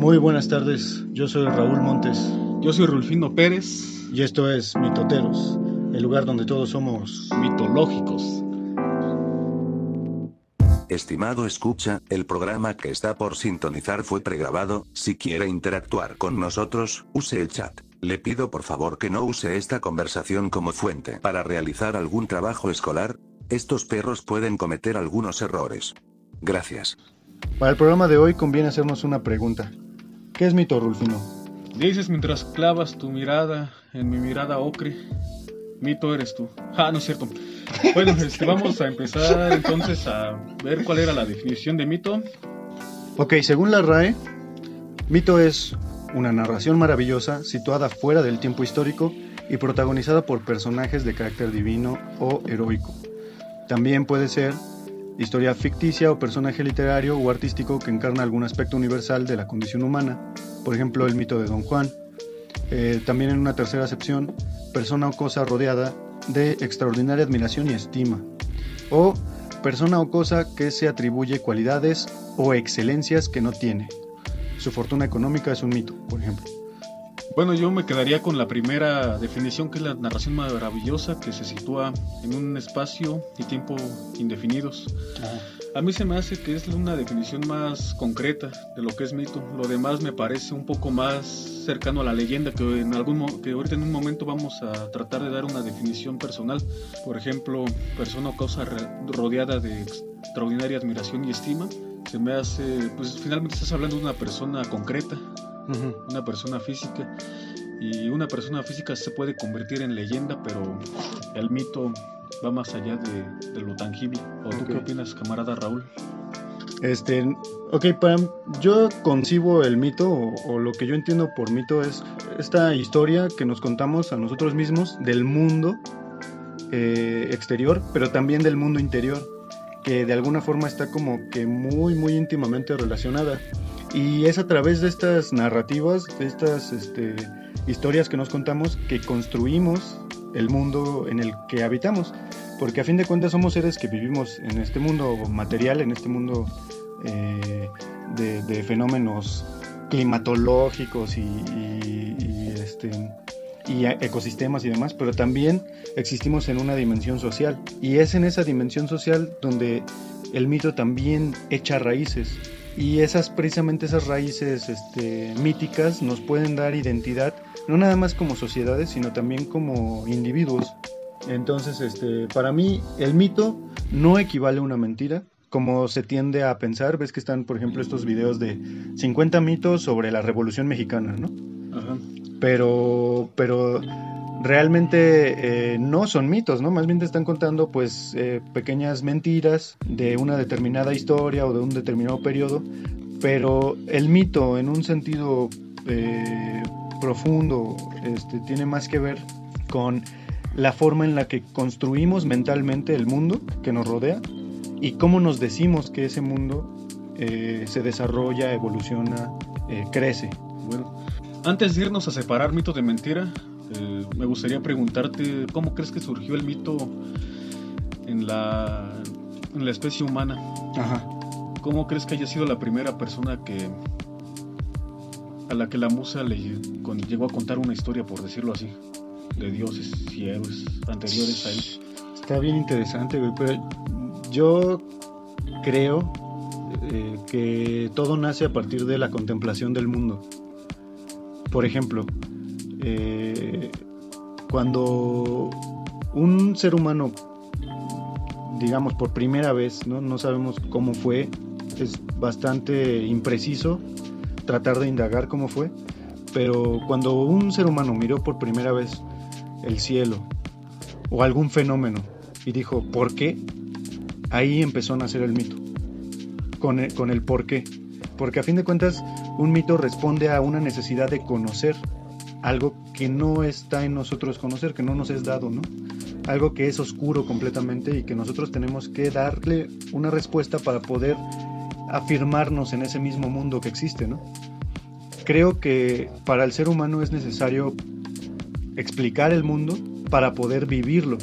Muy buenas tardes, yo soy Raúl Montes Yo soy Rulfino Pérez, y esto es Mitoteros, el lugar donde todos somos... mitológicos. Estimado escucha, el programa que está por sintonizar fue pregrabado, si quiere interactuar con nosotros, use el chat. Le pido por favor que no use esta conversación como fuente para realizar algún trabajo escolar, estos perros pueden cometer algunos errores. Gracias. Para el programa de hoy conviene hacernos una pregunta. ¿Qué es mito, Rulfino? Dices mientras clavas tu mirada en mi mirada ocre, mito eres tú. Ah, no es cierto. Bueno, este, vamos a empezar entonces a ver cuál era la definición de mito. Ok, según la RAE, mito es una narración maravillosa situada fuera del tiempo histórico y protagonizada por personajes de carácter divino o heroico. También puede ser historia ficticia o personaje literario o artístico que encarna algún aspecto universal de la condición humana, por ejemplo el mito de Don Juan. Eh, también en una tercera acepción, persona o cosa rodeada de extraordinaria admiración y estima. O persona o cosa que se atribuye cualidades o excelencias que no tiene. Su fortuna económica es un mito, por ejemplo. Bueno, yo me quedaría con la primera definición, que es la narración maravillosa que se sitúa en un espacio y tiempo indefinidos. A mí se me hace que es una definición más concreta de lo que es mito. Lo demás me parece un poco más cercano a la leyenda, que, en algún que ahorita en un momento vamos a tratar de dar una definición personal. Por ejemplo, persona o re- rodeada de extraordinaria admiración y estima. Se me hace, pues finalmente estás hablando de una persona concreta, Una persona física. Y una persona física se puede convertir en leyenda, pero el mito va más allá de, de lo tangible. ¿O tú Ok. qué opinas, camarada Raúl? Este, ok, para, yo concibo el mito, o, o lo que yo entiendo por mito es esta historia que nos contamos a nosotros mismos del mundo eh, exterior, pero también del mundo interior, que de alguna forma está como que muy, muy íntimamente relacionada. Y es a través de estas narrativas, de estas este, historias que nos contamos, que construimos el mundo en el que habitamos. Porque a fin de cuentas somos seres que vivimos en este mundo material, en este mundo eh, de, fenómenos climatológicos y, y- y, este, ecosistemas y demás, pero también existimos en una dimensión social. Y es en esa dimensión social donde el mito también echa raíces. Y esas, precisamente esas raíces este, míticas nos pueden dar identidad, no nada más como sociedades, sino también como individuos. Entonces, este, para mí, el mito no equivale a una mentira, como se tiende a pensar. Ves que están, por ejemplo, estos videos de 50 mitos sobre la Revolución Mexicana, ¿no? Ajá. Pero, pero realmente eh, no son mitos, ¿no? Más bien te están contando, pues, eh, pequeñas mentiras de una determinada historia o de un determinado periodo. Pero el mito, en un sentido eh, profundo, este, tiene más que ver con la forma en la que construimos mentalmente el mundo que nos rodea y cómo nos decimos que ese mundo se desarrolla, evoluciona, crece. Bueno, antes de irnos a separar mito de mentira, eh, me gustaría preguntarte cómo crees que surgió el mito en la, en la especie humana. Ajá. ¿Cómo crees que haya sido la primera persona que a la que la musa le con- llegó a contar una historia, por decirlo así, de dioses y héroes anteriores a él? Está bien interesante, güey, pero yo creo eh, que todo nace a partir de la contemplación del mundo. Por ejemplo, eh, cuando un ser humano, digamos por primera vez, ¿no? sabemos cómo fue, es bastante impreciso tratar de indagar cómo fue, pero cuando un ser humano miró por primera vez el cielo o algún fenómeno y dijo, ¿por qué? Ahí empezó a nacer el mito, con el, con el por qué. Porque a fin de cuentas, un mito responde a una necesidad de conocer algo que no está en nosotros conocer, que no nos es dado, ¿no? Algo que es oscuro completamente y que nosotros tenemos que darle una respuesta para poder afirmarnos en ese mismo mundo que existe, ¿no? Creo que para el ser humano es necesario explicar el mundo para poder vivirlo.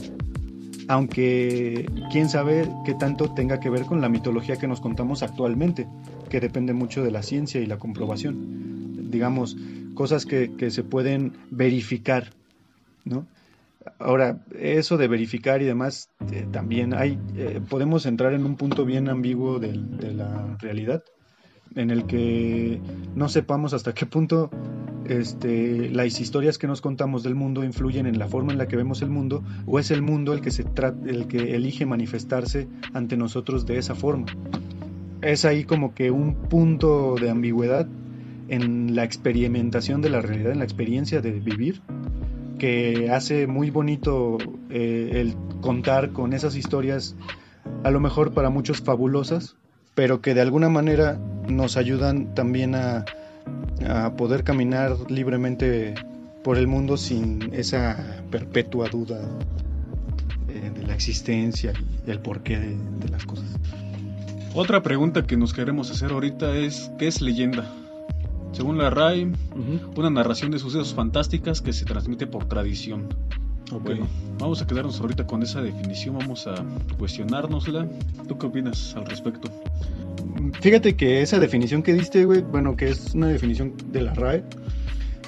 Aunque quién sabe qué tanto tenga que ver con la mitología que nos contamos actualmente. que depende mucho de la ciencia y la comprobación. Digamos, cosas que, que se pueden verificar, ¿no? Ahora, eso de verificar y demás, eh, también hay, eh, podemos entrar en un punto bien ambiguo de, de, la realidad, en el que no sepamos hasta qué punto este, las historias que nos contamos del mundo influyen en la forma en la que vemos el mundo, o es el mundo el que, se el que elige manifestarse ante nosotros de esa forma. Es ahí como que un punto de ambigüedad en la experimentación de la realidad, en la experiencia de vivir, que hace muy bonito eh, el contar con esas historias, a lo mejor para muchos fabulosas, pero que de alguna manera nos ayudan también a, poder caminar libremente por el mundo sin esa perpetua duda eh, de la existencia y el porqué de, de las cosas. Otra pregunta que nos queremos hacer ahorita es, ¿qué es leyenda? Según la RAI, uh -huh. una narración de sucesos fantásticas que se transmite por tradición. Okay. Bueno, vamos a quedarnos ahorita con esa definición, vamos a cuestionárnosla. ¿Tú qué opinas al respecto? Fíjate que esa definición que diste, güey, bueno, que es una definición de la RAE.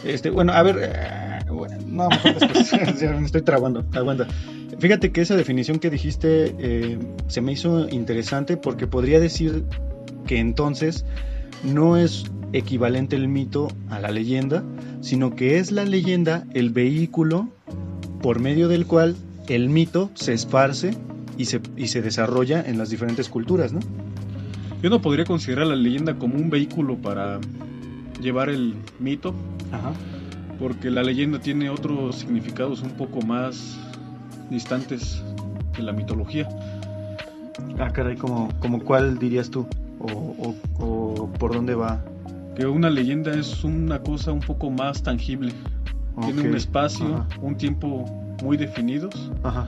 Este, bueno, a ver, eh, bueno, no, después, me estoy trabando, aguanta. Fíjate que esa definición que dijiste eh, se me hizo interesante porque podría decir que entonces no es equivalente el mito a la leyenda, sino que es la leyenda el vehículo por medio del cual el mito se esparce y se, y se desarrolla en las diferentes culturas, ¿no? Yo no podría considerar la leyenda como un vehículo para llevar el mito, Ajá. porque la leyenda tiene otros significados un poco más distantes de la mitología. Ah, caray, ¿como, como cuál dirías tú? O, o, o, por dónde va? Que una leyenda es una cosa un poco más tangible. Okay. Tiene un espacio, Ajá. un tiempo muy definidos, Ajá.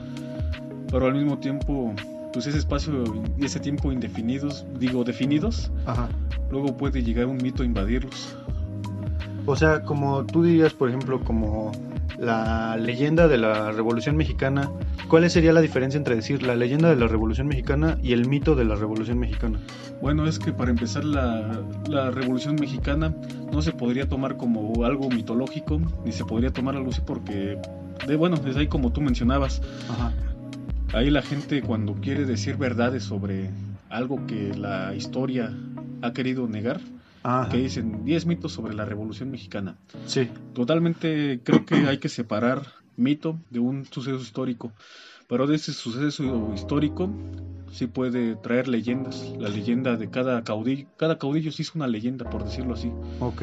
pero al mismo tiempo pues ese espacio y ese tiempo indefinidos, digo definidos, Ajá. luego puede llegar un mito a invadirlos. O sea, como tú dirías, por ejemplo, como la leyenda de la Revolución Mexicana, ¿cuál sería la diferencia entre decir la leyenda de la Revolución Mexicana y el mito de la Revolución Mexicana? Bueno, es que para empezar la, la Revolución Mexicana no se podría tomar como algo mitológico, ni se podría tomar algo así porque, de, bueno, desde ahí como tú mencionabas, Ajá. ahí la gente cuando quiere decir verdades sobre algo que la historia ha querido negar, Ajá. que dicen 10 mitos sobre la Revolución Mexicana. Sí. Totalmente creo que hay que separar mito de un suceso histórico. Pero de ese suceso histórico sí puede traer leyendas. La leyenda de cada caudillo. Cada caudillo sí es una leyenda, por decirlo así. Ok.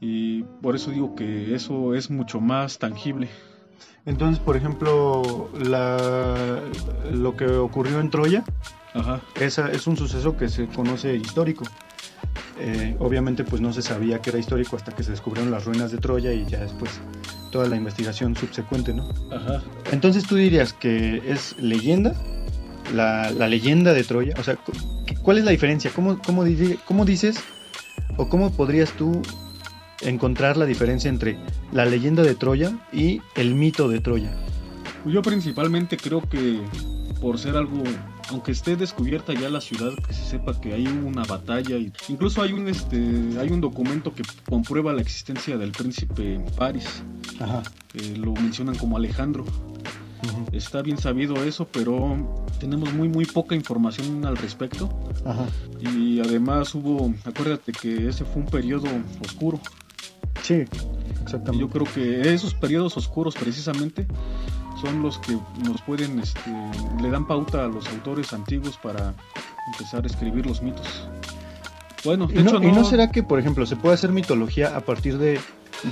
Y por eso digo que eso es mucho más tangible. Entonces, por ejemplo, la, lo que ocurrió en Troya, Ajá. Esa, es un suceso que se conoce histórico. Eh, obviamente pues no se sabía que era histórico hasta que se descubrieron las ruinas de Troya y ya después toda la investigación subsecuente, ¿no? Ajá. Entonces tú dirías que es leyenda, la, la leyenda de Troya, o sea, ¿cuál es la diferencia? ¿Cómo, cómo, ¿Cómo dices o cómo podrías tú encontrar la diferencia entre la leyenda de Troya y el mito de Troya? Yo principalmente creo que por ser algo aunque esté descubierta ya la ciudad, que se sepa que hay una batalla y incluso hay un este hay un documento que comprueba la existencia del príncipe Paris. Ajá. Que lo mencionan como Alejandro. Uh -huh. Está bien sabido eso, pero tenemos muy muy poca información al respecto. Ajá. Y además hubo, acuérdate que ese fue un periodo oscuro. Sí, exactamente. Y yo creo que esos periodos oscuros precisamente son los que nos pueden, este, le dan pauta a los autores antiguos para empezar a escribir los mitos. Bueno, de ¿Y, no, hecho, no... ¿Y no será que, por ejemplo, se puede hacer mitología a partir de,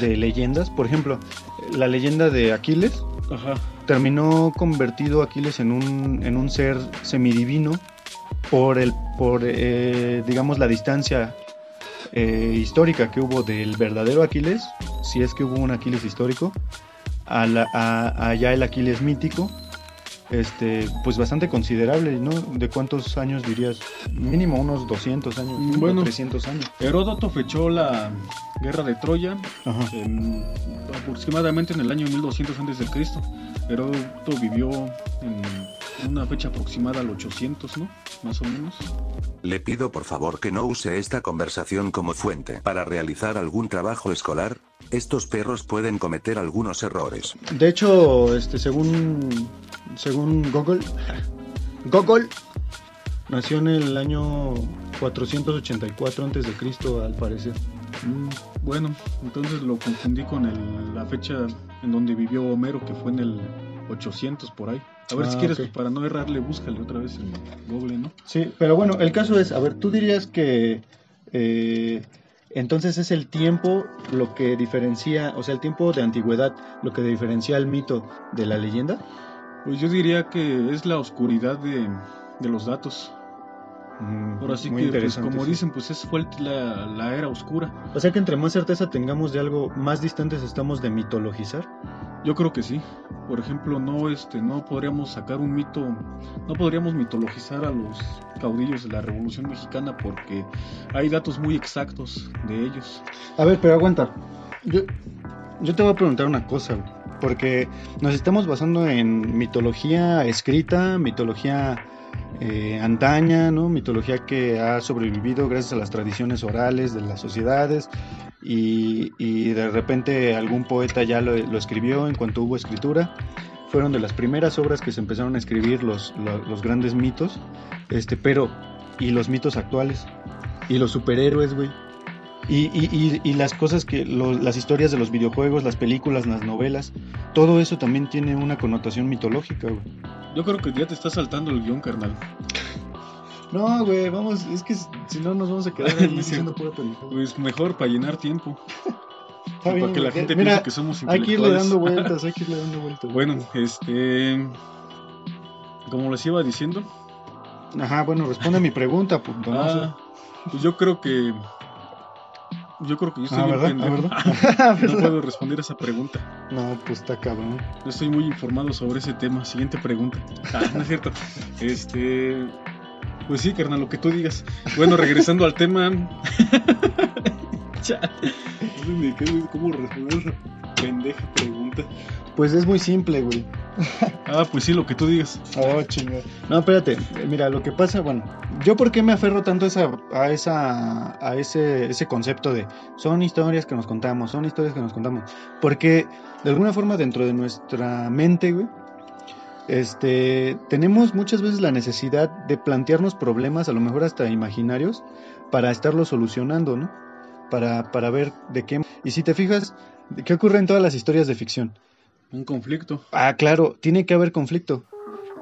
de leyendas? Por ejemplo, la leyenda de Aquiles Ajá. terminó convertido Aquiles en un, en un ser semidivino por, el, por eh, digamos, la distancia eh, histórica que hubo del verdadero Aquiles, si es que hubo un Aquiles histórico, a, la, a, allá el Aquiles mítico, este, pues bastante considerable, ¿no? ¿De cuántos años dirías? Mínimo unos 200 años, bueno, 300 años. Heródoto fechó la guerra de Troya en, aproximadamente en el año 1200 antes de Cristo. Heródoto vivió en una fecha aproximada al 800, ¿no? Más o menos. Le pido por favor que no use esta conversación como fuente para realizar algún trabajo escolar. Estos perros pueden cometer algunos errores. De hecho, este, según, según Google, Google nació en el año 484 antes de Cristo, al parecer. Mm, bueno, entonces lo confundí con el- la fecha en donde vivió Homero, que fue en el 800 por ahí. A ver Ah, si quieres, ok. para no errarle, búscale otra vez en Google, ¿no? Sí, pero bueno, el caso es, a ver, tú dirías que eh, entonces es el tiempo lo que diferencia, o sea, el tiempo de antigüedad, lo que diferencia el mito de la leyenda. Pues yo diría que es la oscuridad de, de los datos. Ahora sí Muy que, pues, como sí. dicen, pues es fue la, la era oscura. O sea que entre más certeza tengamos de algo, más distantes estamos de mitologizar. Yo creo que sí. Por ejemplo, no este no podríamos sacar un mito, no podríamos mitologizar a los caudillos de la Revolución Mexicana porque hay datos muy exactos de ellos. A ver, pero aguanta. Yo, yo te voy a preguntar una cosa, porque nos estamos basando en mitología escrita, mitología eh, antaña, ¿no? Mitología que ha sobrevivido gracias a las tradiciones orales de las sociedades y, y de repente algún poeta ya lo, escribió en cuanto hubo escritura. Fueron de las primeras obras que se empezaron a escribir los, lo- los grandes mitos, este, pero ¿y los mitos actuales? ¿Y los superhéroes, güey? Y, y, y, y las cosas que, lo- las historias de los videojuegos, las películas, las novelas, todo eso también tiene una connotación mitológica, güey. Yo creo que ya te está saltando el guion, carnal. No, güey, vamos, es que si no nos vamos a quedar ahí diciendo pura. Pues mejor para llenar tiempo. Está y bien, para que la gente Mira, piense que somos Hay que irle dando vueltas, hay que irle dando vueltas. Bueno, este. Como les iba diciendo, Ajá, bueno, responde a mi pregunta, no sé. ah, pues yo creo que. Yo creo que yo estoy Ah, bien. Ah, pendejo. No puedo responder esa pregunta. No, pues está cabrón. No estoy muy informado sobre ese tema. Siguiente pregunta. Ah, no es cierto. Este. Pues sí, carnal, lo que tú digas. Bueno, regresando al tema. Ya, no sé ni qué- cómo responder esa pendeja pregunta. Pues es muy simple, güey. Ah, pues sí, lo que tú digas. Oh, chingada. No, espérate. Mira, lo que pasa, bueno, yo por qué me aferro tanto a esa, a esa, a ese, ese concepto de son historias que nos contamos, son historias que nos contamos, porque de alguna forma dentro de nuestra mente, güey, este, tenemos muchas veces la necesidad de plantearnos problemas, a lo mejor hasta imaginarios, para estarlos solucionando, ¿no? Para, para ver de qué. Y si te fijas, ¿qué ocurre en todas las historias de ficción? Un conflicto. Ah, claro, tiene que haber conflicto.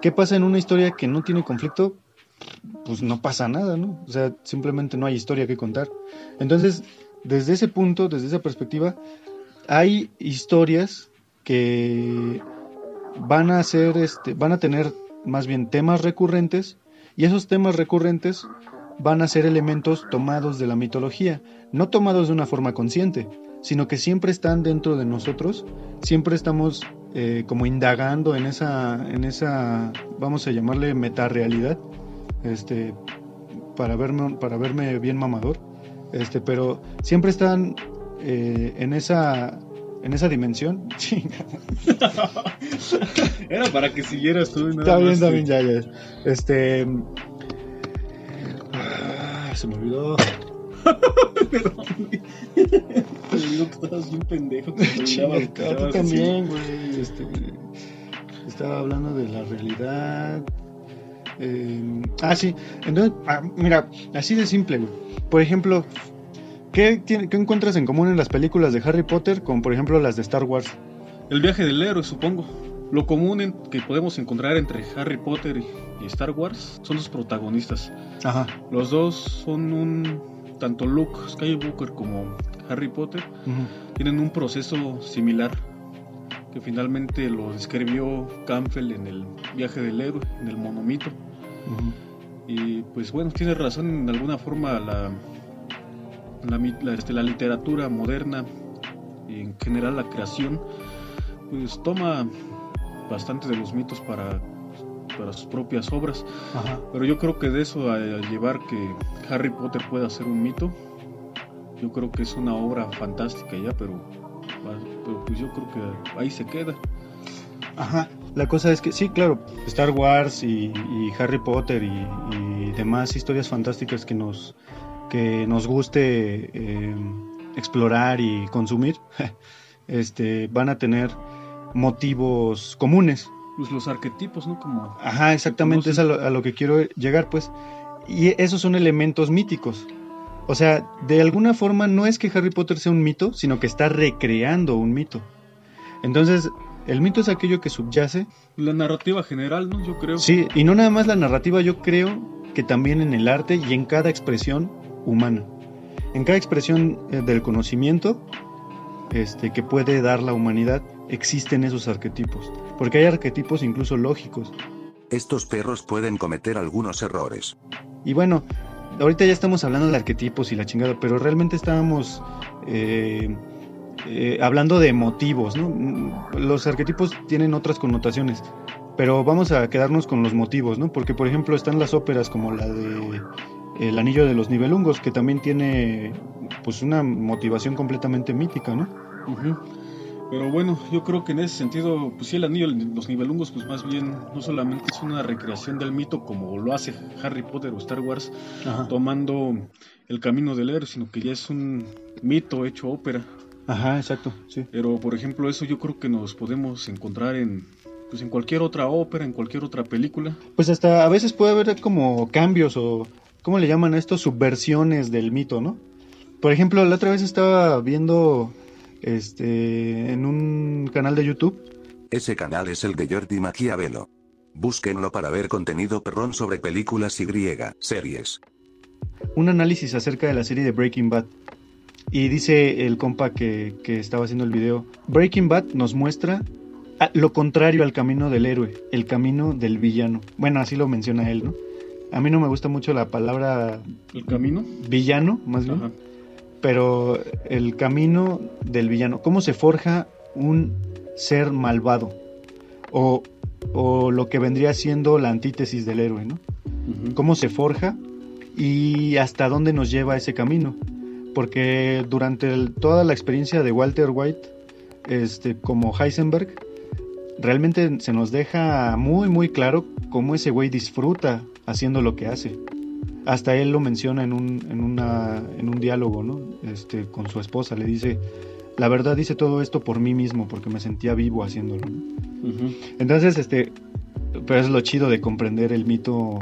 ¿Qué pasa en una historia que no tiene conflicto? Pues no pasa nada, ¿no? O sea, simplemente no hay historia que contar. Entonces, desde ese punto, desde esa perspectiva, hay historias que van a ser, este, van a tener más bien temas recurrentes y esos temas recurrentes van a ser elementos tomados de la mitología, no tomados de una forma consciente, sino que siempre están dentro de nosotros, siempre estamos eh, como indagando en esa, en esa, vamos a llamarle metarealidad, este, para verme, para verme bien mamador, este, pero siempre están eh, en esa, en esa dimensión. Chinga. Era para que siguieras tú. nada Está bien, está bien, ya, ya. Este. ah, se me olvidó. Te digo que estabas bien pendejo. tú también, güey. Este, estaba hablando de la realidad. Eh, ah, sí. Entonces, ah, mira, así de simple, güey. Por ejemplo, ¿qué, tiene- ¿qué encuentras en común en las películas de Harry Potter con, por ejemplo, las de Star Wars? El viaje del héroe, supongo. Lo común en- que podemos encontrar entre Harry Potter y, y Star Wars son los protagonistas. Ajá. Los dos son un. Tanto Luke Skywalker como Harry Potter tienen un proceso similar que finalmente lo describió Campbell en el viaje del héroe, en el monomito. Y pues bueno, tiene razón en alguna forma la, la, este, la literatura moderna y en general la creación, pues toma bastante de los mitos para, para sus propias obras. Ajá. Pero yo creo que de eso a, a llevar que Harry Potter pueda ser un mito, yo creo que es una obra fantástica ya, pero, pero pues yo creo que ahí se queda. Ajá. La cosa es que, sí, claro, Star Wars y, Harry Potter y, demás historias fantásticas que nos, que nos guste eh, explorar y consumir, este, van a tener motivos comunes. Pues los arquetipos, ¿no? Como Ajá, exactamente, es a lo, que quiero llegar, pues. Y esos son elementos míticos. O sea, de alguna forma no es que Harry Potter sea un mito, sino que está recreando un mito. Entonces, el mito es aquello que subyace. La narrativa general, ¿no? Yo creo. Sí, y no nada más la narrativa, yo creo que también en el arte y en cada expresión humana. En cada expresión eh, del conocimiento este, que puede dar la humanidad, existen esos arquetipos. Porque hay arquetipos incluso lógicos. Estos perros pueden cometer algunos errores. Y bueno, ahorita ya estamos hablando de arquetipos y la chingada, pero realmente estábamos eh, eh, hablando de motivos, ¿no? Los arquetipos tienen otras connotaciones, pero vamos a quedarnos con los motivos, ¿no? Porque, por ejemplo, están las óperas como la de El Anillo de los Nibelungos, que también tiene, pues, una motivación completamente mítica, ¿no? Pero bueno, yo creo que en ese sentido, pues sí, el anillo de los nivelungos, pues más bien no solamente es una recreación del mito como lo hace Harry Potter o Star Wars, tomando el camino del héroe, sino que ya es un mito hecho ópera. Ajá, exacto, sí. Pero por ejemplo, eso yo creo que nos podemos encontrar en pues en cualquier otra ópera, en cualquier otra película. Pues hasta a veces puede haber como cambios o ¿cómo le llaman a esto? subversiones del mito, ¿no? Por ejemplo, la otra vez estaba viendo este en un canal de YouTube. Ese canal es el de Jordi Maquiavelo. Búsquenlo para ver contenido perrón sobre películas y griega, series. Un análisis acerca de la serie de Breaking Bad. Y dice el compa que, estaba haciendo el video, Breaking Bad nos muestra lo contrario al camino del héroe, el camino del villano. Bueno, así lo menciona él, ¿no? A mí no me gusta mucho la palabra... ¿El camino? Villano, más bien. Pero el camino del villano. ¿Cómo se forja un ser malvado? O, lo que vendría siendo la antítesis del héroe, ¿no? ¿Cómo se forja? Y hasta dónde nos lleva ese camino porque durante toda la experiencia de Walter White, este, como Heisenberg, realmente se nos deja muy, muy claro cómo ese güey disfruta haciendo lo que hace. Hasta él lo menciona en un, en una, en un diálogo, ¿no? Este, con su esposa, le dice, la verdad hice todo esto por mí mismo, porque me sentía vivo haciéndolo. Entonces, este, pero es lo chido de comprender el mito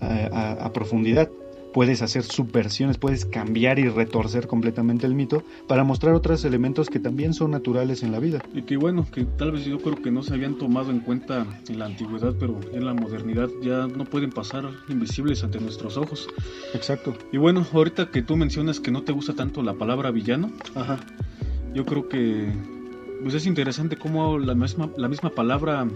eh, a profundidad puedes hacer subversiones, puedes cambiar y retorcer completamente el mito para mostrar otros elementos que también son naturales en la vida. Y que bueno, que tal vez yo creo que no se habían tomado en cuenta en la antigüedad, pero en la modernidad ya no pueden pasar invisibles ante nuestros ojos. Exacto. Y bueno, ahorita que tú mencionas que no te gusta tanto la palabra villano, Ajá. yo creo que pues es interesante cómo la misma, la misma palabra,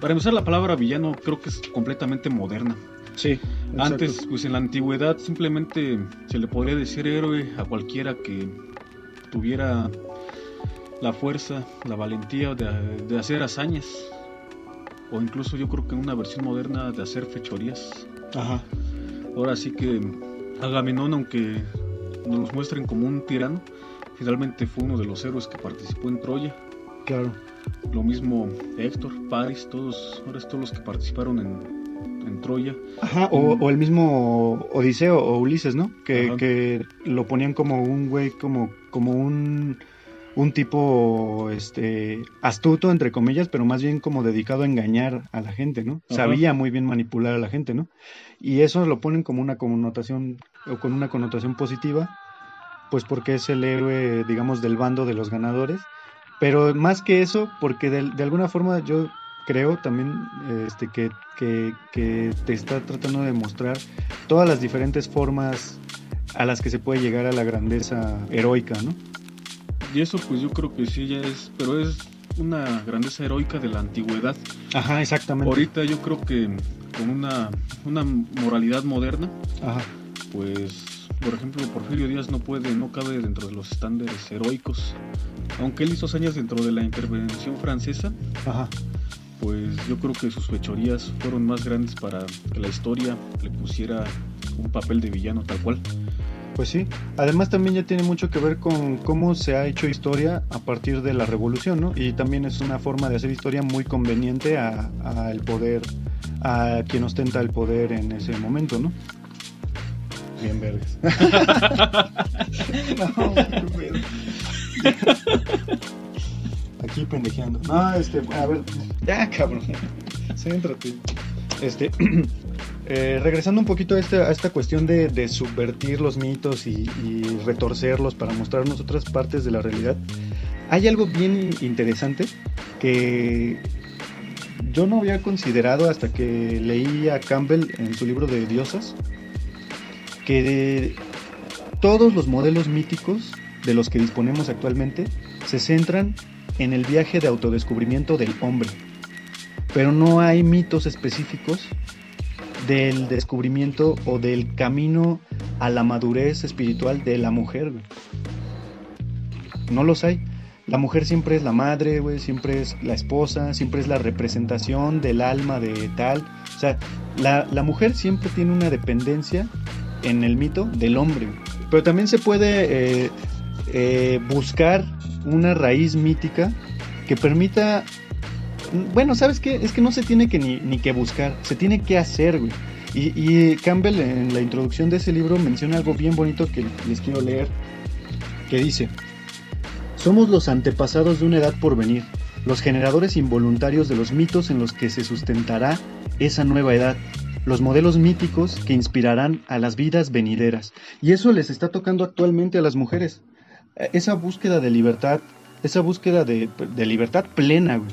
para empezar la palabra villano creo que es completamente moderna. Sí. Antes, pues en la antigüedad simplemente se le podría decir héroe a cualquiera que tuviera la fuerza, la valentía de, hacer hazañas. O incluso yo creo que en una versión moderna de hacer fechorías. Ajá. Ahora sí que Agamenón, aunque nos los muestren como un tirano, finalmente fue uno de los héroes que participó en Troya. Claro. Lo mismo Héctor, Paris, todos, ahora todos los que participaron en, en Troya. Ajá, o, el mismo Odiseo o Ulises, ¿no? Que, lo ponían como un güey, como, como un, un tipo este astuto, entre comillas, pero más bien como dedicado a engañar a la gente, ¿no? Sabía muy bien manipular a la gente, ¿no? Y eso lo ponen como una connotación, o con una connotación positiva, pues porque es el héroe, digamos, del bando de los ganadores. Pero más que eso, porque de, de alguna forma yo creo también este, que, te está tratando de mostrar todas las diferentes formas a las que se puede llegar a la grandeza heroica, ¿no? Y eso pues yo creo que sí ya es, pero es una grandeza heroica de la antigüedad. Ajá, exactamente. Ahorita yo creo que con una, una moralidad moderna, Ajá. pues por ejemplo Porfirio Díaz no puede, no cabe dentro de los estándares heroicos. Aunque él hizo hazañas dentro de la intervención francesa, Ajá pues yo creo que sus fechorías fueron más grandes para que la historia le pusiera un papel de villano tal cual. Pues sí, además también ya tiene mucho que ver con cómo se ha hecho historia a partir de la revolución, ¿no? Y también es una forma de hacer historia muy conveniente al poder, a quien ostenta el poder en ese momento, ¿no? Bien verdes. no, Aquí pendejeando. No, este, a ver, ya cabrón. Céntrate. Este, eh, regresando un poquito a esta, a esta cuestión de, subvertir los mitos y, retorcerlos para mostrarnos otras partes de la realidad, hay algo bien interesante que yo no había considerado hasta que leí a Campbell en su libro de Diosas, que todos los modelos míticos de los que disponemos actualmente se centran en el viaje de autodescubrimiento del hombre pero no hay mitos específicos del descubrimiento o del camino a la madurez espiritual de la mujer. No los hay. La mujer siempre es la madre, siempre es la esposa, siempre es la representación del alma de tal. O sea, la, mujer siempre tiene una dependencia en el mito del hombre. Pero también se puede eh, eh, buscar una raíz mítica que permita bueno, ¿sabes qué? Es que no se tiene que ni, que buscar, se tiene que hacer, güey. Y, Campbell en la introducción de ese libro menciona algo bien bonito que les quiero leer, que dice, somos los antepasados de una edad por venir, los generadores involuntarios de los mitos en los que se sustentará esa nueva edad, los modelos míticos que inspirarán a las vidas venideras. Y eso les está tocando actualmente a las mujeres. Esa búsqueda de libertad, esa búsqueda de, de libertad plena, güey.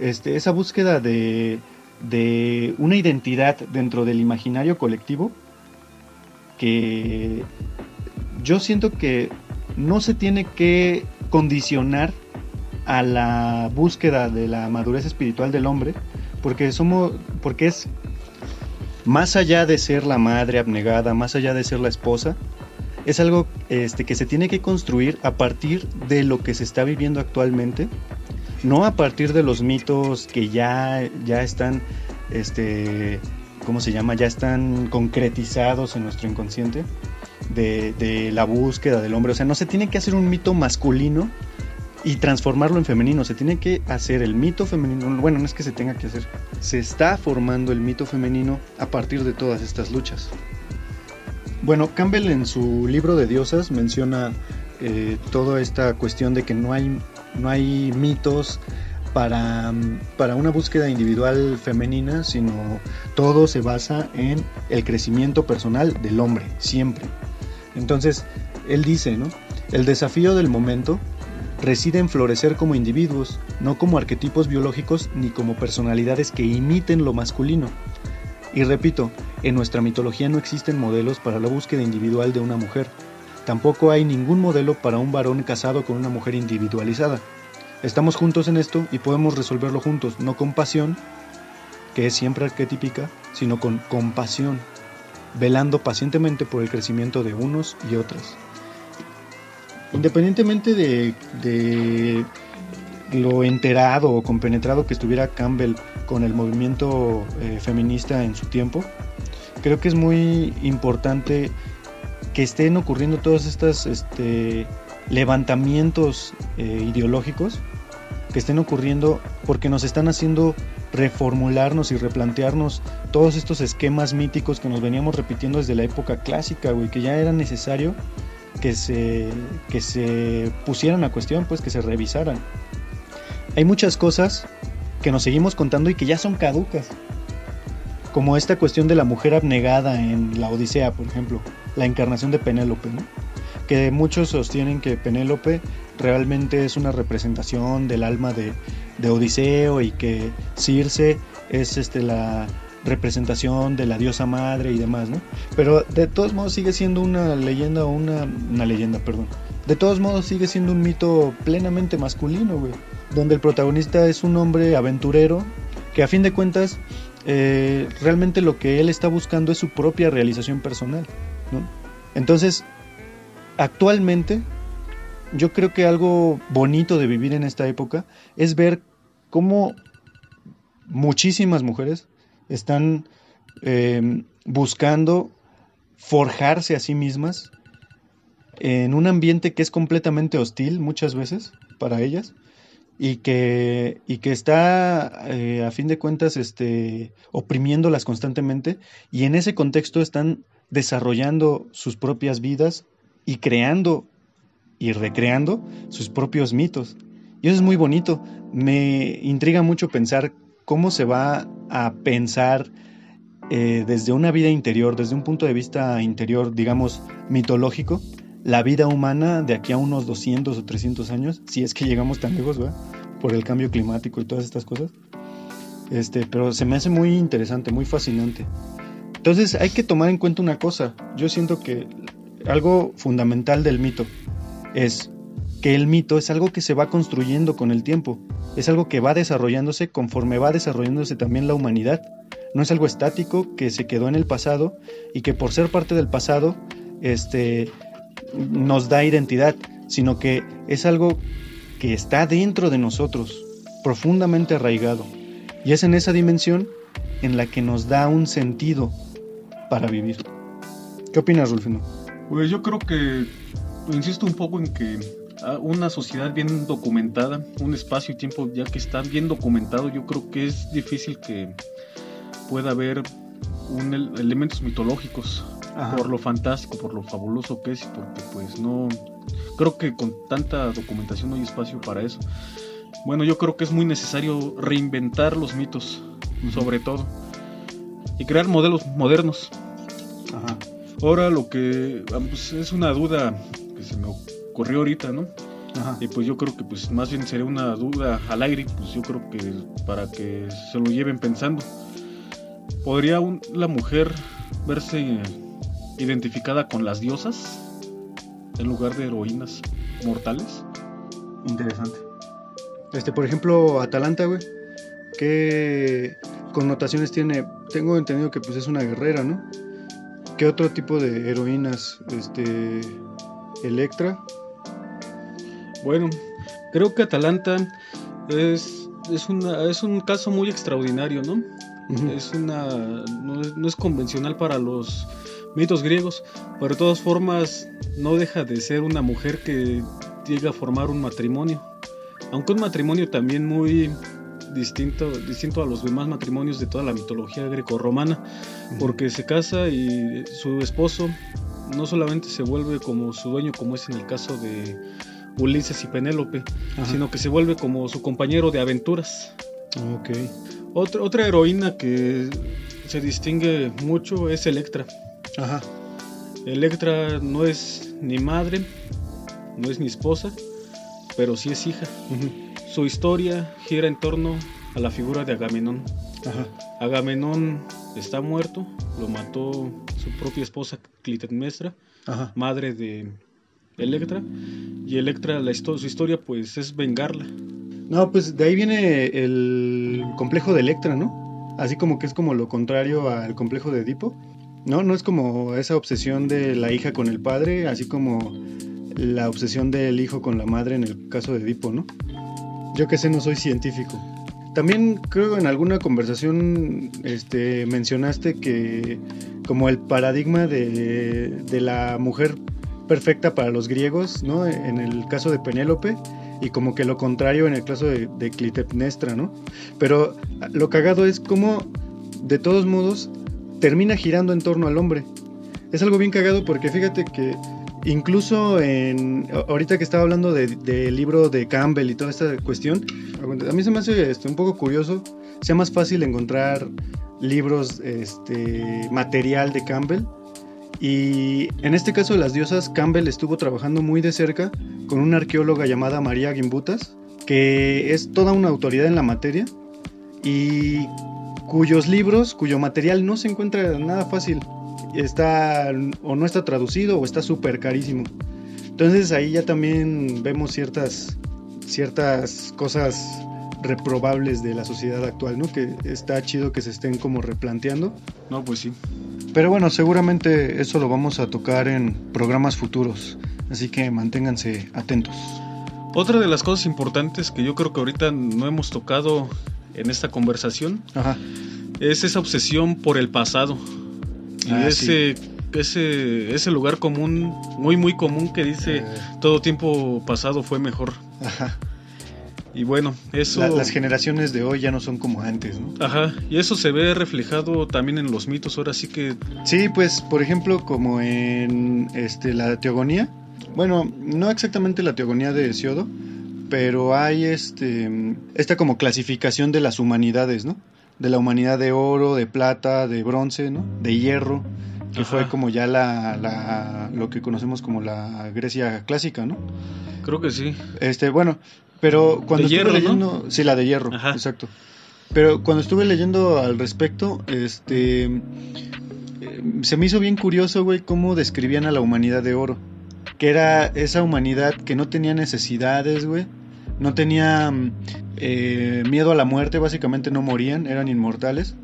Este, esa búsqueda de, una identidad dentro del imaginario colectivo que yo siento que no se tiene que condicionar a la búsqueda de la madurez espiritual del hombre, porque somos, porque es más allá de ser la madre abnegada, más allá de ser la esposa, es algo este, que se tiene que construir a partir de lo que se está viviendo actualmente no a partir de los mitos que ya, ya están, este, ¿cómo se llama? Ya están concretizados en nuestro inconsciente de, la búsqueda del hombre. O sea, no se tiene que hacer un mito masculino y transformarlo en femenino. Se tiene que hacer el mito femenino. Bueno, no es que se tenga que hacer. Se está formando el mito femenino a partir de todas estas luchas. Bueno, Campbell en su libro de diosas menciona eh, toda esta cuestión de que no hay no hay mitos para, para, una búsqueda individual femenina, sino todo se basa en el crecimiento personal del hombre, siempre. Entonces, él dice, ¿no? El desafío del momento reside en florecer como individuos, no como arquetipos biológicos ni como personalidades que imiten lo masculino. Y repito, en nuestra mitología no existen modelos para la búsqueda individual de una mujer, Tampoco hay ningún modelo para un varón casado con una mujer individualizada. Estamos juntos en esto y podemos resolverlo juntos, no con pasión, que es siempre arquetípica, sino con compasión, velando pacientemente por el crecimiento de unos y otras. Independientemente de, lo enterado o compenetrado que estuviera Campbell con el movimiento eh, feminista en su tiempo, creo que es muy importante que estén ocurriendo todos estos este, levantamientos eh, ideológicos, que estén ocurriendo porque nos están haciendo reformularnos y replantearnos todos estos esquemas míticos que nos veníamos repitiendo desde la época clásica, güey, que ya era necesario que se, que se pusieran a cuestión, pues que se revisaran. Hay muchas cosas que nos seguimos contando y que ya son caducas, como esta cuestión de la mujer abnegada en la Odisea, por ejemplo la encarnación de Penélope, que muchos sostienen que Penélope realmente es una representación del alma de, Odiseo y que Circe es este, la representación de la diosa madre y demás, ¿no? Pero de todos modos sigue siendo una leyenda o una, una leyenda, perdón. De todos modos sigue siendo un mito plenamente masculino, güey. Donde el protagonista es un hombre aventurero que a fin de cuentas eh, realmente lo que él está buscando es su propia realización personal. Entonces, actualmente, yo creo que algo bonito de vivir en esta época es ver cómo muchísimas mujeres están em, buscando forjarse a sí mismas en un ambiente que es completamente hostil muchas veces para ellas y que, y que está, eh, a fin de cuentas, este, oprimiéndolas constantemente y en ese contexto están desarrollando sus propias vidas y creando y recreando sus propios mitos. Y eso es muy bonito. Me intriga mucho pensar cómo se va a pensar eh, desde una vida interior, desde un punto de vista interior, digamos, mitológico, la vida humana de aquí a unos 200 o 300 años, si es que llegamos tan lejos, ¿verdad? Por el cambio climático y todas estas cosas. Este, pero se me hace muy interesante, muy fascinante. Entonces hay que tomar en cuenta una cosa. Yo siento que algo fundamental del mito es que el mito es algo que se va construyendo con el tiempo, es algo que va desarrollándose conforme va desarrollándose también la humanidad. No es algo estático que se quedó en el pasado y que por ser parte del pasado este, nos da identidad, sino que es algo que está dentro de nosotros, profundamente arraigado. Y es en esa dimensión en la que nos da un sentido para vivir. ¿Qué opinas, Rulfino? Pues yo creo que insisto un poco en que una sociedad bien documentada, un espacio y tiempo ya que está bien documentado, yo creo que es difícil que pueda haber un, elementos mitológicos por lo fantástico, por lo fabuloso que es y porque pues no creo que con tanta documentación no hay espacio para eso. Bueno, yo creo que es muy necesario reinventar los mitos, sobre todo, y crear modelos modernos. Ahora lo que ah, pues, es una duda que se me ocurrió ahorita, ¿no? Y pues yo creo que pues más bien sería una duda al aire, pues yo creo que para que se lo lleven pensando. ¿Podría la mujer verse identificada con las diosas en lugar de heroínas mortales? Interesante. Este, por ejemplo, Atalanta, güey. ¿Qué connotaciones tiene? Tengo entendido que pues es una guerrera, ¿no? ¿Qué otro tipo de heroínas? Este, Electra. Bueno, creo que Atalanta es, es, una, es un caso muy extraordinario, ¿no? Es una. No es, convencional para los mitos griegos, pero de todas formas no deja de ser una mujer que llega a formar un matrimonio. Aunque un matrimonio también muy distinto, distinto a los demás matrimonios de toda la mitología greco-romana, porque se casa y su esposo no solamente se vuelve como su dueño, como es en el caso de Ulises y Penélope, sino que se vuelve como su compañero de aventuras. Ok. Otra, otra heroína que se distingue mucho es Electra. Ajá. Electra no es ni madre, no es ni esposa, pero sí es hija. Su historia gira en torno a la figura de Agamenón. Ajá. Agamenón está muerto, lo mató su propia esposa Clitemnestra, madre de Electra, y Electra, la su historia pues es vengarla. No, pues de ahí viene el complejo de Electra, ¿no? Así como que es como lo contrario al complejo de Edipo. No, no es como esa obsesión de la hija con el padre, así como la obsesión del hijo con la madre en el caso de Edipo, ¿no? Yo que sé, no soy científico. También creo en alguna conversación este, mencionaste que como el paradigma de, la mujer perfecta para los griegos, ¿no? En el caso de Penélope y como que lo contrario en el caso de, de Clitemnestra, ¿no? Pero lo cagado es como de todos modos termina girando en torno al hombre. Es algo bien cagado porque fíjate que incluso en ahorita que estaba hablando del libro de Campbell y toda esta cuestión, a mí se me hace este, un poco curioso, sea más fácil encontrar libros, este, material de Campbell. Y en este caso de las diosas, Campbell estuvo trabajando muy de cerca con una arqueóloga llamada María Gimbutas, que es toda una autoridad en la materia y cuyos libros, cuyo material no se encuentra nada fácil. Está o no está traducido o está súper carísimo. Entonces ahí ya también vemos ciertas, ciertas cosas reprobables de la sociedad actual, ¿no? Que está chido que se estén como replanteando. No, pues sí. Pero bueno, seguramente eso lo vamos a tocar en programas futuros, así que manténganse atentos. Otra de las cosas importantes que yo creo que ahorita no hemos tocado en esta conversación es esa obsesión por el pasado y ah, ese ese, ese lugar común, muy, muy común que dice Eh. todo tiempo pasado fue mejor. Ajá. Y bueno, eso... La- las generaciones de hoy ya no son como antes, ¿no? Ajá, y eso se ve reflejado también en los mitos. Ahora sí que Sí, pues, por ejemplo, como en este, la teogonía. Bueno, no exactamente la teogonía de Hesiodo, pero hay este, esta como clasificación de las humanidades, ¿no? De la humanidad de oro, de plata, de bronce, ¿no? De hierro, que Ajá. fue como ya la, la- lo que conocemos como la Grecia clásica, ¿no? creo que sí. Este, bueno, pero cuando De estuve hierro, ¿no? leyendo, sí, la de hierro, Ajá. exacto. Pero cuando estuve leyendo al respecto, este, eh, se me hizo bien curioso, güey, cómo describían a la humanidad de oro, era esa humanidad que no tenía necesidades, güey, no tenía mm, eh, miedo a la muerte, básicamente no morían, eran inmortales.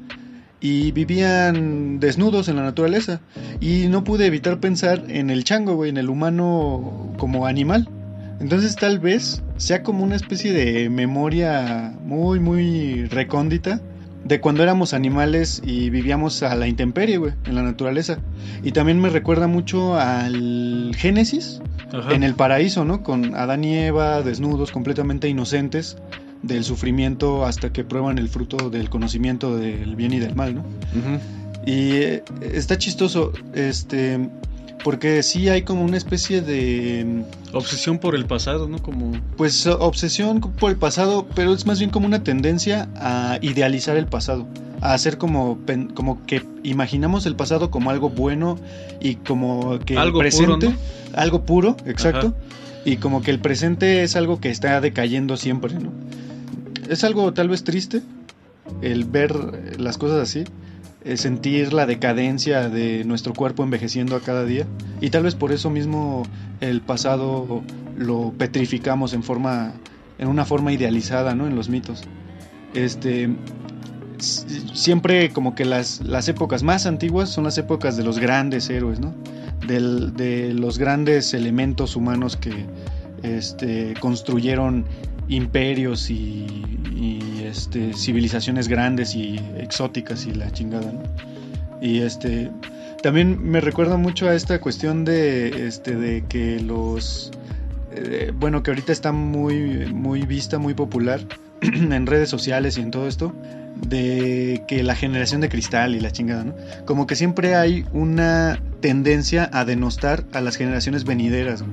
Y vivían desnudos en la naturaleza. Y no pude evitar pensar en el chango, güey, en el humano como animal. Entonces tal vez sea como una especie de memoria muy, muy recóndita de cuando éramos animales y vivíamos a la intemperie, güey, en la naturaleza. Y también me recuerda mucho al Génesis, Ajá. en el paraíso, ¿no? Con Adán y Eva desnudos, completamente inocentes del sufrimiento hasta que prueban el fruto del conocimiento del bien y del mal, ¿no? Y eh, está chistoso, este, porque sí hay como una especie de, Obsesión por el pasado, ¿no? Como... pues, obsesión por el pasado, pero es más bien como una tendencia a idealizar el pasado, a hacer como, como que imaginamos el pasado como algo bueno y como que Algo el puro, presente, ¿no? algo puro, exacto, Ajá. y como que el presente es algo que está decayendo siempre, ¿no? Es algo tal vez triste el ver las cosas así, sentir la decadencia de nuestro cuerpo envejeciendo a cada día y tal vez por eso mismo el pasado lo petrificamos en forma en una forma idealizada, ¿no? En los mitos. Este siempre como que las, las épocas más antiguas son las épocas de los grandes héroes, ¿no? De los grandes elementos humanos que este, construyeron imperios y, este, civilizaciones grandes y exóticas y la chingada. Y este también me recuerda mucho a esta cuestión de este de que los eh, bueno que ahorita está muy muy vista muy popular en redes sociales y en todo esto de que la generación de cristal y la chingada. Como que siempre hay una tendencia a denostar a las generaciones venideras,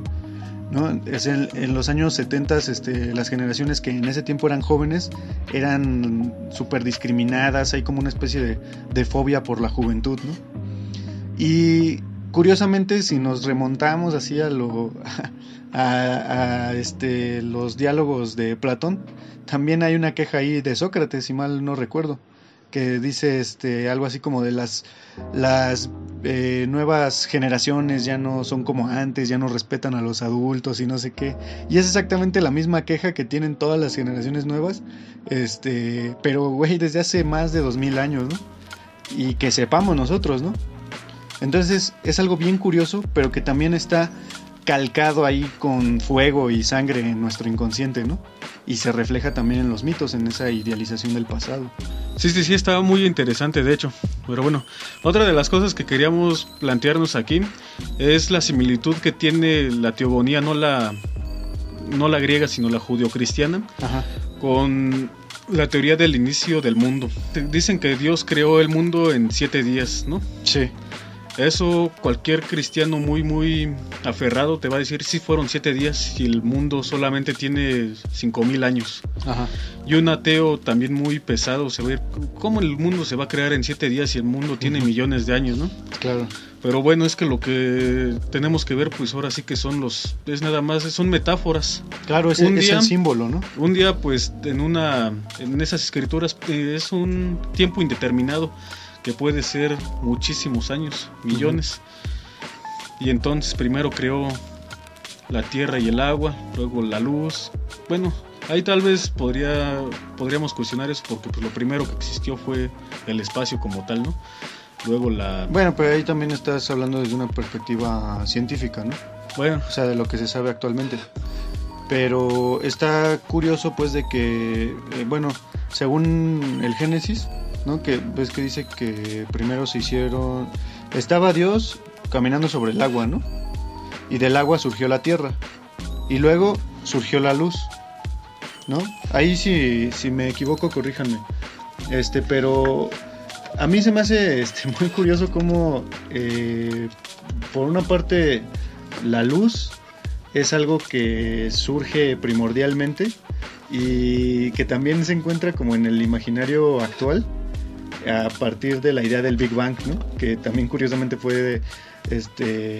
en, los años 70 este, las generaciones que en ese tiempo eran jóvenes eran súper discriminadas, hay como una especie de, de fobia por la juventud, ¿no? Y curiosamente, si nos remontamos así a lo a, este los diálogos de Platón, también hay una queja ahí de Sócrates, si mal no recuerdo, que dice este algo así como de las las eh, nuevas generaciones ya no son como antes, ya no respetan a los adultos y no sé qué. Y es exactamente la misma queja que tienen todas las generaciones nuevas, este, pero güey, desde hace más de dos mil años, ¿no? Y que sepamos nosotros, ¿no? Entonces es algo bien curioso, pero que también está calcado ahí con fuego y sangre en nuestro inconsciente, ¿no? Y se refleja también en los mitos, en esa idealización del pasado. Sí, sí, sí, estaba muy interesante, de hecho. Pero bueno, otra de las cosas que queríamos plantearnos aquí es la similitud que tiene la teogonía, no la, no la griega, sino la judeocristiana, Ajá. con la teoría del inicio del mundo. Dicen que Dios creó el mundo en siete días, ¿no? Sí. Eso cualquier cristiano muy muy aferrado te va a decir si fueron siete días y el mundo solamente tiene cinco mil años. Ajá. Y un ateo también muy pesado se va a ir, ¿cómo el mundo se va a crear en siete días si el mundo tiene millones de años, no? Claro. Pero bueno, es que lo que tenemos que ver pues ahora sí que son los, es nada más, son metáforas. Claro, es, Un es día- el símbolo, ¿no? Un día pues en una, en esas escrituras eh, es un tiempo indeterminado que puede ser muchísimos años, millones. Y entonces primero creó la tierra y el agua, luego la luz. Bueno, ahí tal vez podría, podríamos cuestionar eso porque pues, lo primero que existió fue el espacio como tal, ¿no? Luego la... Bueno, pero ahí también estás hablando desde una perspectiva científica, ¿no? Bueno, O sea, de lo que se sabe actualmente. Pero está curioso, pues, de que, eh, bueno, según el Génesis, Que ves que dice que primero se hicieron. Estaba Dios caminando sobre el agua, ¿no? Y del agua surgió la tierra. Y luego surgió la luz, ¿no? Ahí si, si me equivoco, corríjanme. Este, pero a mí se me hace este, muy curioso cómo, eh, por una parte, la luz es algo que surge primordialmente y que también se encuentra como en el imaginario actual a partir de la idea del Big Bang, ¿no? que también curiosamente fue este, eh,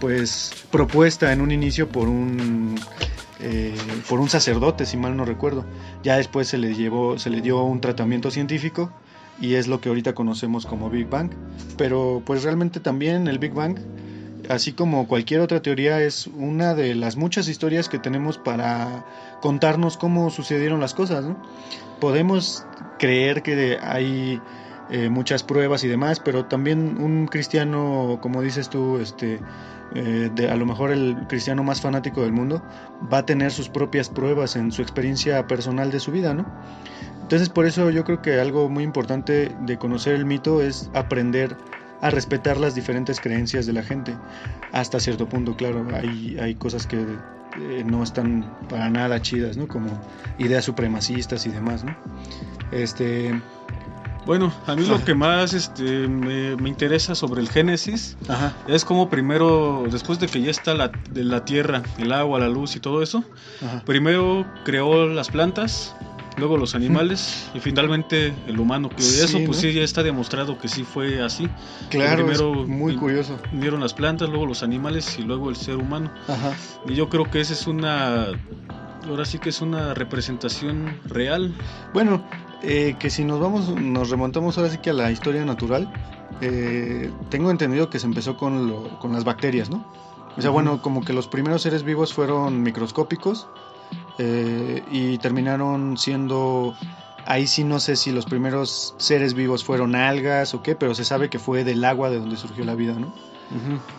pues propuesta en un inicio por un eh, por un sacerdote, si mal no recuerdo. Ya después se le llevó, se le dio un tratamiento científico y es lo que ahorita conocemos como Big Bang. Pero pues realmente también el Big Bang así como cualquier otra teoría, es una de las muchas historias que tenemos para contarnos cómo sucedieron las cosas. Podemos creer que hay eh, muchas pruebas y demás, pero también un cristiano, como dices tú, este, eh, de, a lo mejor el cristiano más fanático del mundo, va a tener sus propias pruebas en su experiencia personal de su vida, ¿no? Entonces por eso yo creo que algo muy importante de conocer el mito es aprender a respetar las diferentes creencias de la gente. Hasta cierto punto, claro, hay, hay cosas que eh, no están para nada chidas, ¿no? Como ideas supremacistas y demás, ¿no? Este... Bueno, a mí lo que más este, me, interesa sobre el Génesis es como primero, después de que ya está la, de la tierra, el agua, la luz y todo eso, primero creó las plantas, luego los animales y finalmente el humano, que eso pues sí ya está demostrado que sí fue así. Claro, primero muy curioso. Vieron las plantas, luego los animales y luego el ser humano. Ajá. Y yo creo que esa es una, ahora sí que es una representación real. Bueno, eh, que si nos vamos, nos remontamos ahora sí que a la historia natural, eh, tengo entendido que se empezó con, lo, con las bacterias, ¿no? O sea, bueno, como que los primeros seres vivos fueron microscópicos eh, y terminaron siendo ahí sí no sé si los primeros seres vivos fueron algas o qué, pero se sabe que fue del agua de donde surgió la vida, ¿no?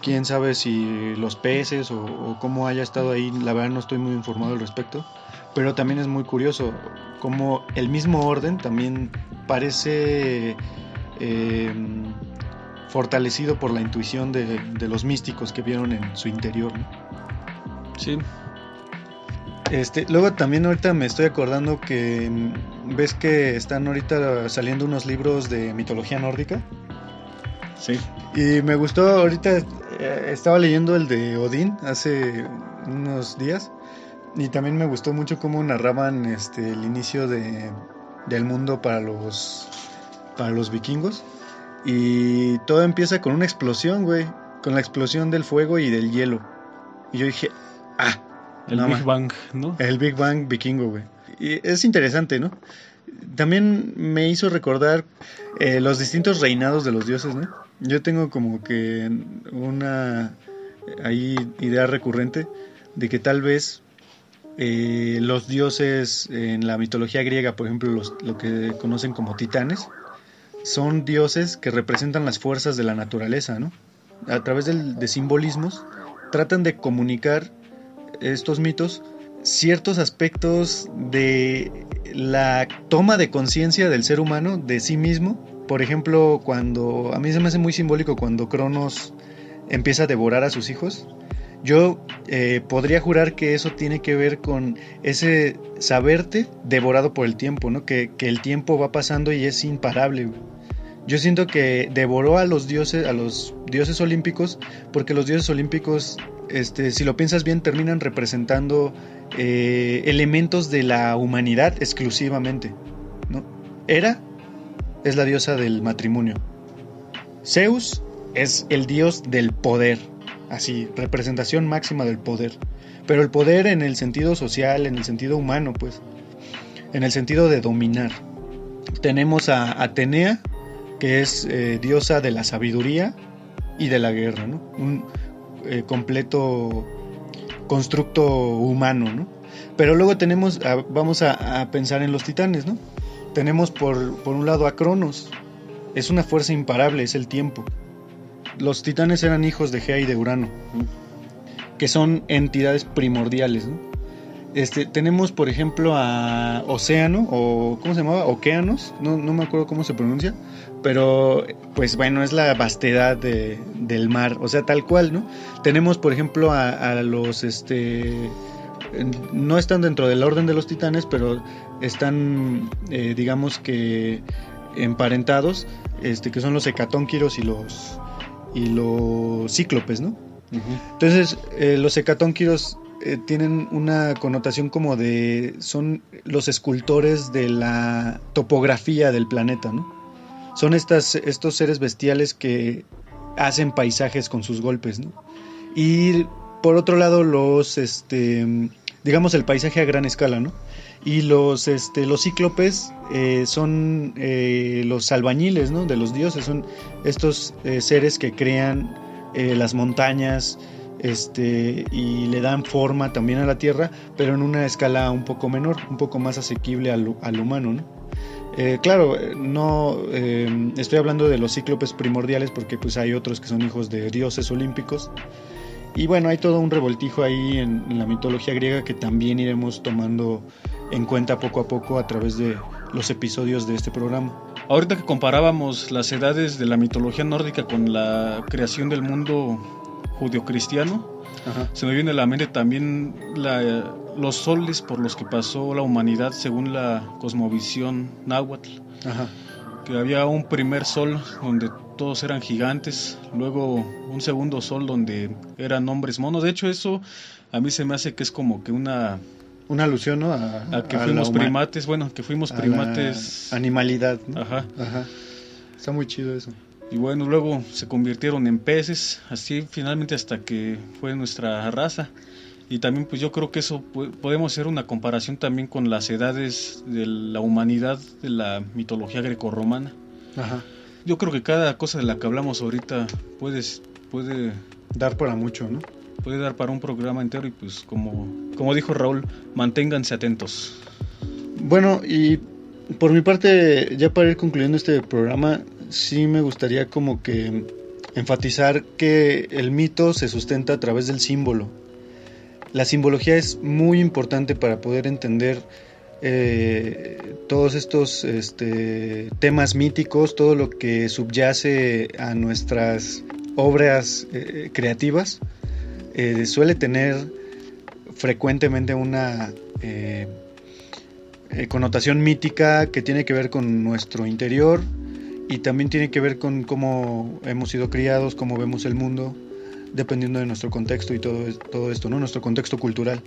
Quién sabe si los peces o, cómo haya estado ahí, la verdad no estoy muy informado al respecto, pero también es muy curioso cómo el mismo orden también parece em, fortalecido por la intuición de, de, los místicos que vieron en su interior, ¿no? Sí, este, luego también ahorita me estoy acordando que mm, ves que están ahorita saliendo unos libros de mitología nórdica. Sí. Y me gustó, ahorita eh, estaba leyendo el de Odín hace unos días y también me gustó mucho cómo narraban este el inicio de, del mundo para los para los vikingos y todo empieza con una explosión, güey, con la explosión del fuego y del hielo. Y yo dije, "Ah, el Big Bang, ¿no? El Big Bang vikingo, güey. Y es interesante, ¿no? También me hizo recordar eh, los distintos reinados de los dioses, ¿no? Yo tengo como que una ahí idea recurrente de que tal vez eh, los dioses en la mitología griega, por ejemplo, los, lo que conocen como titanes, son dioses que representan las fuerzas de la naturaleza, ¿no? A través de simbolismos tratan de comunicar estos mitos ciertos aspectos de la toma de conciencia del ser humano de sí mismo. Por ejemplo, cuando a mí se me hace muy simbólico cuando Cronos empieza a devorar a sus hijos. Yo eh, podría jurar que eso tiene que ver con ese saberte devorado por el tiempo, ¿no? Que, que el tiempo va pasando y es imparable. Yo siento que devoró a los dioses, a los dioses olímpicos, porque los dioses olímpicos, este, si lo piensas bien, terminan representando eh, elementos de la humanidad exclusivamente. ¿no? Hera es la diosa del matrimonio. Zeus es el dios del poder, así, representación máxima del poder. Pero el poder en el sentido social, en el sentido humano, pues, en el sentido de dominar. Tenemos a Atenea, que es eh, diosa de la sabiduría y de la guerra. Un eh, completo constructo humano, ¿no? Pero luego tenemos, vamos a, pensar en los titanes, ¿no? Tenemos por, por un lado a Cronos, es una fuerza imparable, es el tiempo. Los titanes eran hijos de Gea y de Urano, que son entidades primordiales, ¿no? Este, tenemos, por ejemplo, a Océano, o ¿cómo se llamaba? Okeanos, no, no me acuerdo cómo se pronuncia, pero pues bueno, es la vastedad del mar, o sea, tal cual, ¿no? Tenemos, por ejemplo, a, los, este, no están dentro del orden de los titanes, pero están, eh, digamos que, emparentados, este, que son los hecatónquiros y los, y los cíclopes, ¿no? Entonces, eh, los hecatónquiros eh, tienen una connotación como de, son los escultores de la topografía del planeta, ¿no? Son estos seres bestiales que hacen paisajes con sus golpes, ¿no? Y por otro lado, los, este, digamos, el paisaje a gran escala, ¿no? Y los, este, los cíclopes eh, son eh, los albañiles, ¿no? De los dioses, son estos eh, seres que crean las montañas, este, y le dan forma también a la tierra, pero en una escala un poco menor, un poco más asequible al, al humano, ¿no? Eh, claro, no eh, estoy hablando de los cíclopes primordiales porque pues hay otros que son hijos de dioses olímpicos. Y bueno, hay todo un revoltijo ahí en, la mitología griega que también iremos tomando en cuenta poco a poco a través de los episodios de este programa. Ahorita que comparábamos las edades de la mitología nórdica con la creación del mundo judio-cristiano, se me viene a la mente también los soles por los que pasó la humanidad según la cosmovisión náhuatl. Que había un primer sol donde todos eran gigantes, luego un segundo sol donde eran hombres monos. De hecho, eso a mí se me hace que es como que una una alusión, ¿no? A, que fuimos primates, bueno, que fuimos primates. Animalidad. Ajá. Ajá. Está muy chido eso. Y bueno, luego se convirtieron en peces, así finalmente hasta que fue nuestra raza. Y también pues yo creo que eso podemos hacer una comparación también con las edades de la humanidad de la mitología grecorromana. Ajá. Yo creo que cada cosa de la que hablamos ahorita puede, puede dar para mucho, ¿no? Puede dar para un programa entero y pues como, como dijo Raúl, manténganse atentos. Bueno, y por mi parte, ya para ir concluyendo este programa, sí me gustaría como que enfatizar que el mito se sustenta a través del símbolo. La simbología es muy importante para poder entender eh, todos estos este, temas míticos, todo lo que subyace a nuestras obras eh, creativas, eh, suele tener frecuentemente una connotación mítica que tiene que ver con nuestro interior, y también tiene que ver con cómo hemos sido criados, cómo vemos el mundo, dependiendo de nuestro contexto y todo, todo esto, ¿no? Nuestro contexto cultural.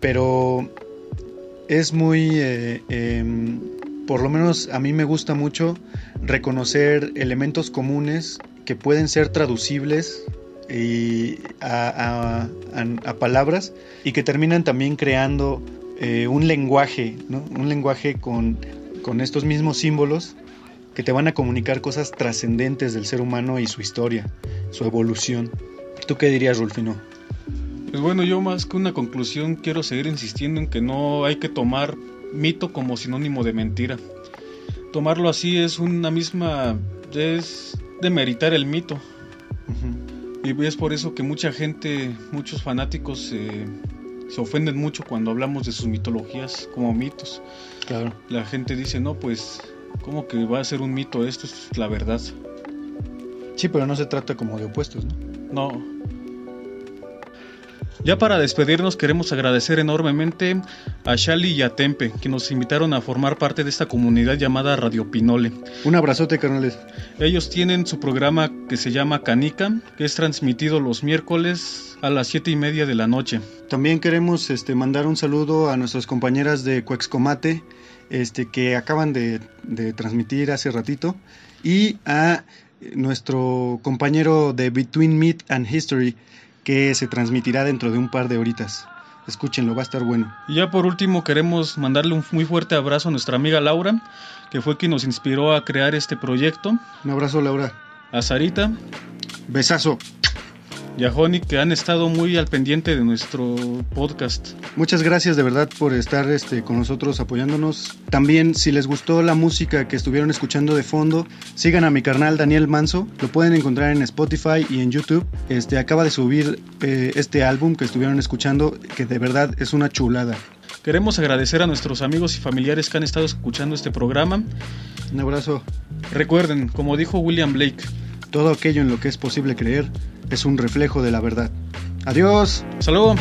Pero es muy, eh, em, por lo menos a mí me gusta mucho reconocer elementos comunes que pueden ser traducibles a, palabras y que terminan también creando eh, un lenguaje, ¿no? Un lenguaje con, con estos mismos símbolos que te van a comunicar cosas trascendentes del ser humano y su historia, su evolución. ¿Tú qué dirías, Rulfino? Pues bueno, yo más que una conclusión quiero seguir insistiendo en que no hay que tomar mito como sinónimo de mentira. Tomarlo así es una misma... es demeritar el mito. Y es por eso que mucha gente, muchos fanáticos se ofenden mucho cuando hablamos de sus mitologías como mitos. Claro. La gente dice, no, pues ¿Cómo que va a ser un mito esto? Es la verdad. Sí, pero no se trata como de opuestos, ¿no? No. Ya para despedirnos queremos agradecer enormemente a Shali y a Tempe, que nos invitaron a formar parte de esta comunidad llamada Radio Pinole. Un abrazote, carnales. Ellos tienen su programa que se llama Canica, que es transmitido los miércoles a las siete y media de la noche. También queremos este, mandar un saludo a nuestras compañeras de Cuexcomate, este, que acaban de, transmitir hace ratito, y a nuestro compañero de Between Meat and History, que se transmitirá dentro de un par de horitas. Escúchenlo, va a estar bueno. Y ya por último queremos mandarle un muy fuerte abrazo a nuestra amiga Laura, que fue quien nos inspiró a crear este proyecto. Un abrazo, Laura. A Sarita. Besazo y a Joni que han estado muy al pendiente de nuestro podcast. Muchas gracias de verdad por estar este, con nosotros apoyándonos. También si les gustó la música que estuvieron escuchando de fondo, sigan a mi carnal Daniel Manso. Lo pueden encontrar en Spotify y en YouTube. Este acaba de subir eh, este álbum que estuvieron escuchando que de verdad es una chulada. Queremos agradecer a nuestros amigos y familiares que han estado escuchando este programa. Un abrazo. Recuerden, como dijo William Blake, todo aquello en lo que es posible creer es un reflejo de la verdad. Adiós. Luego.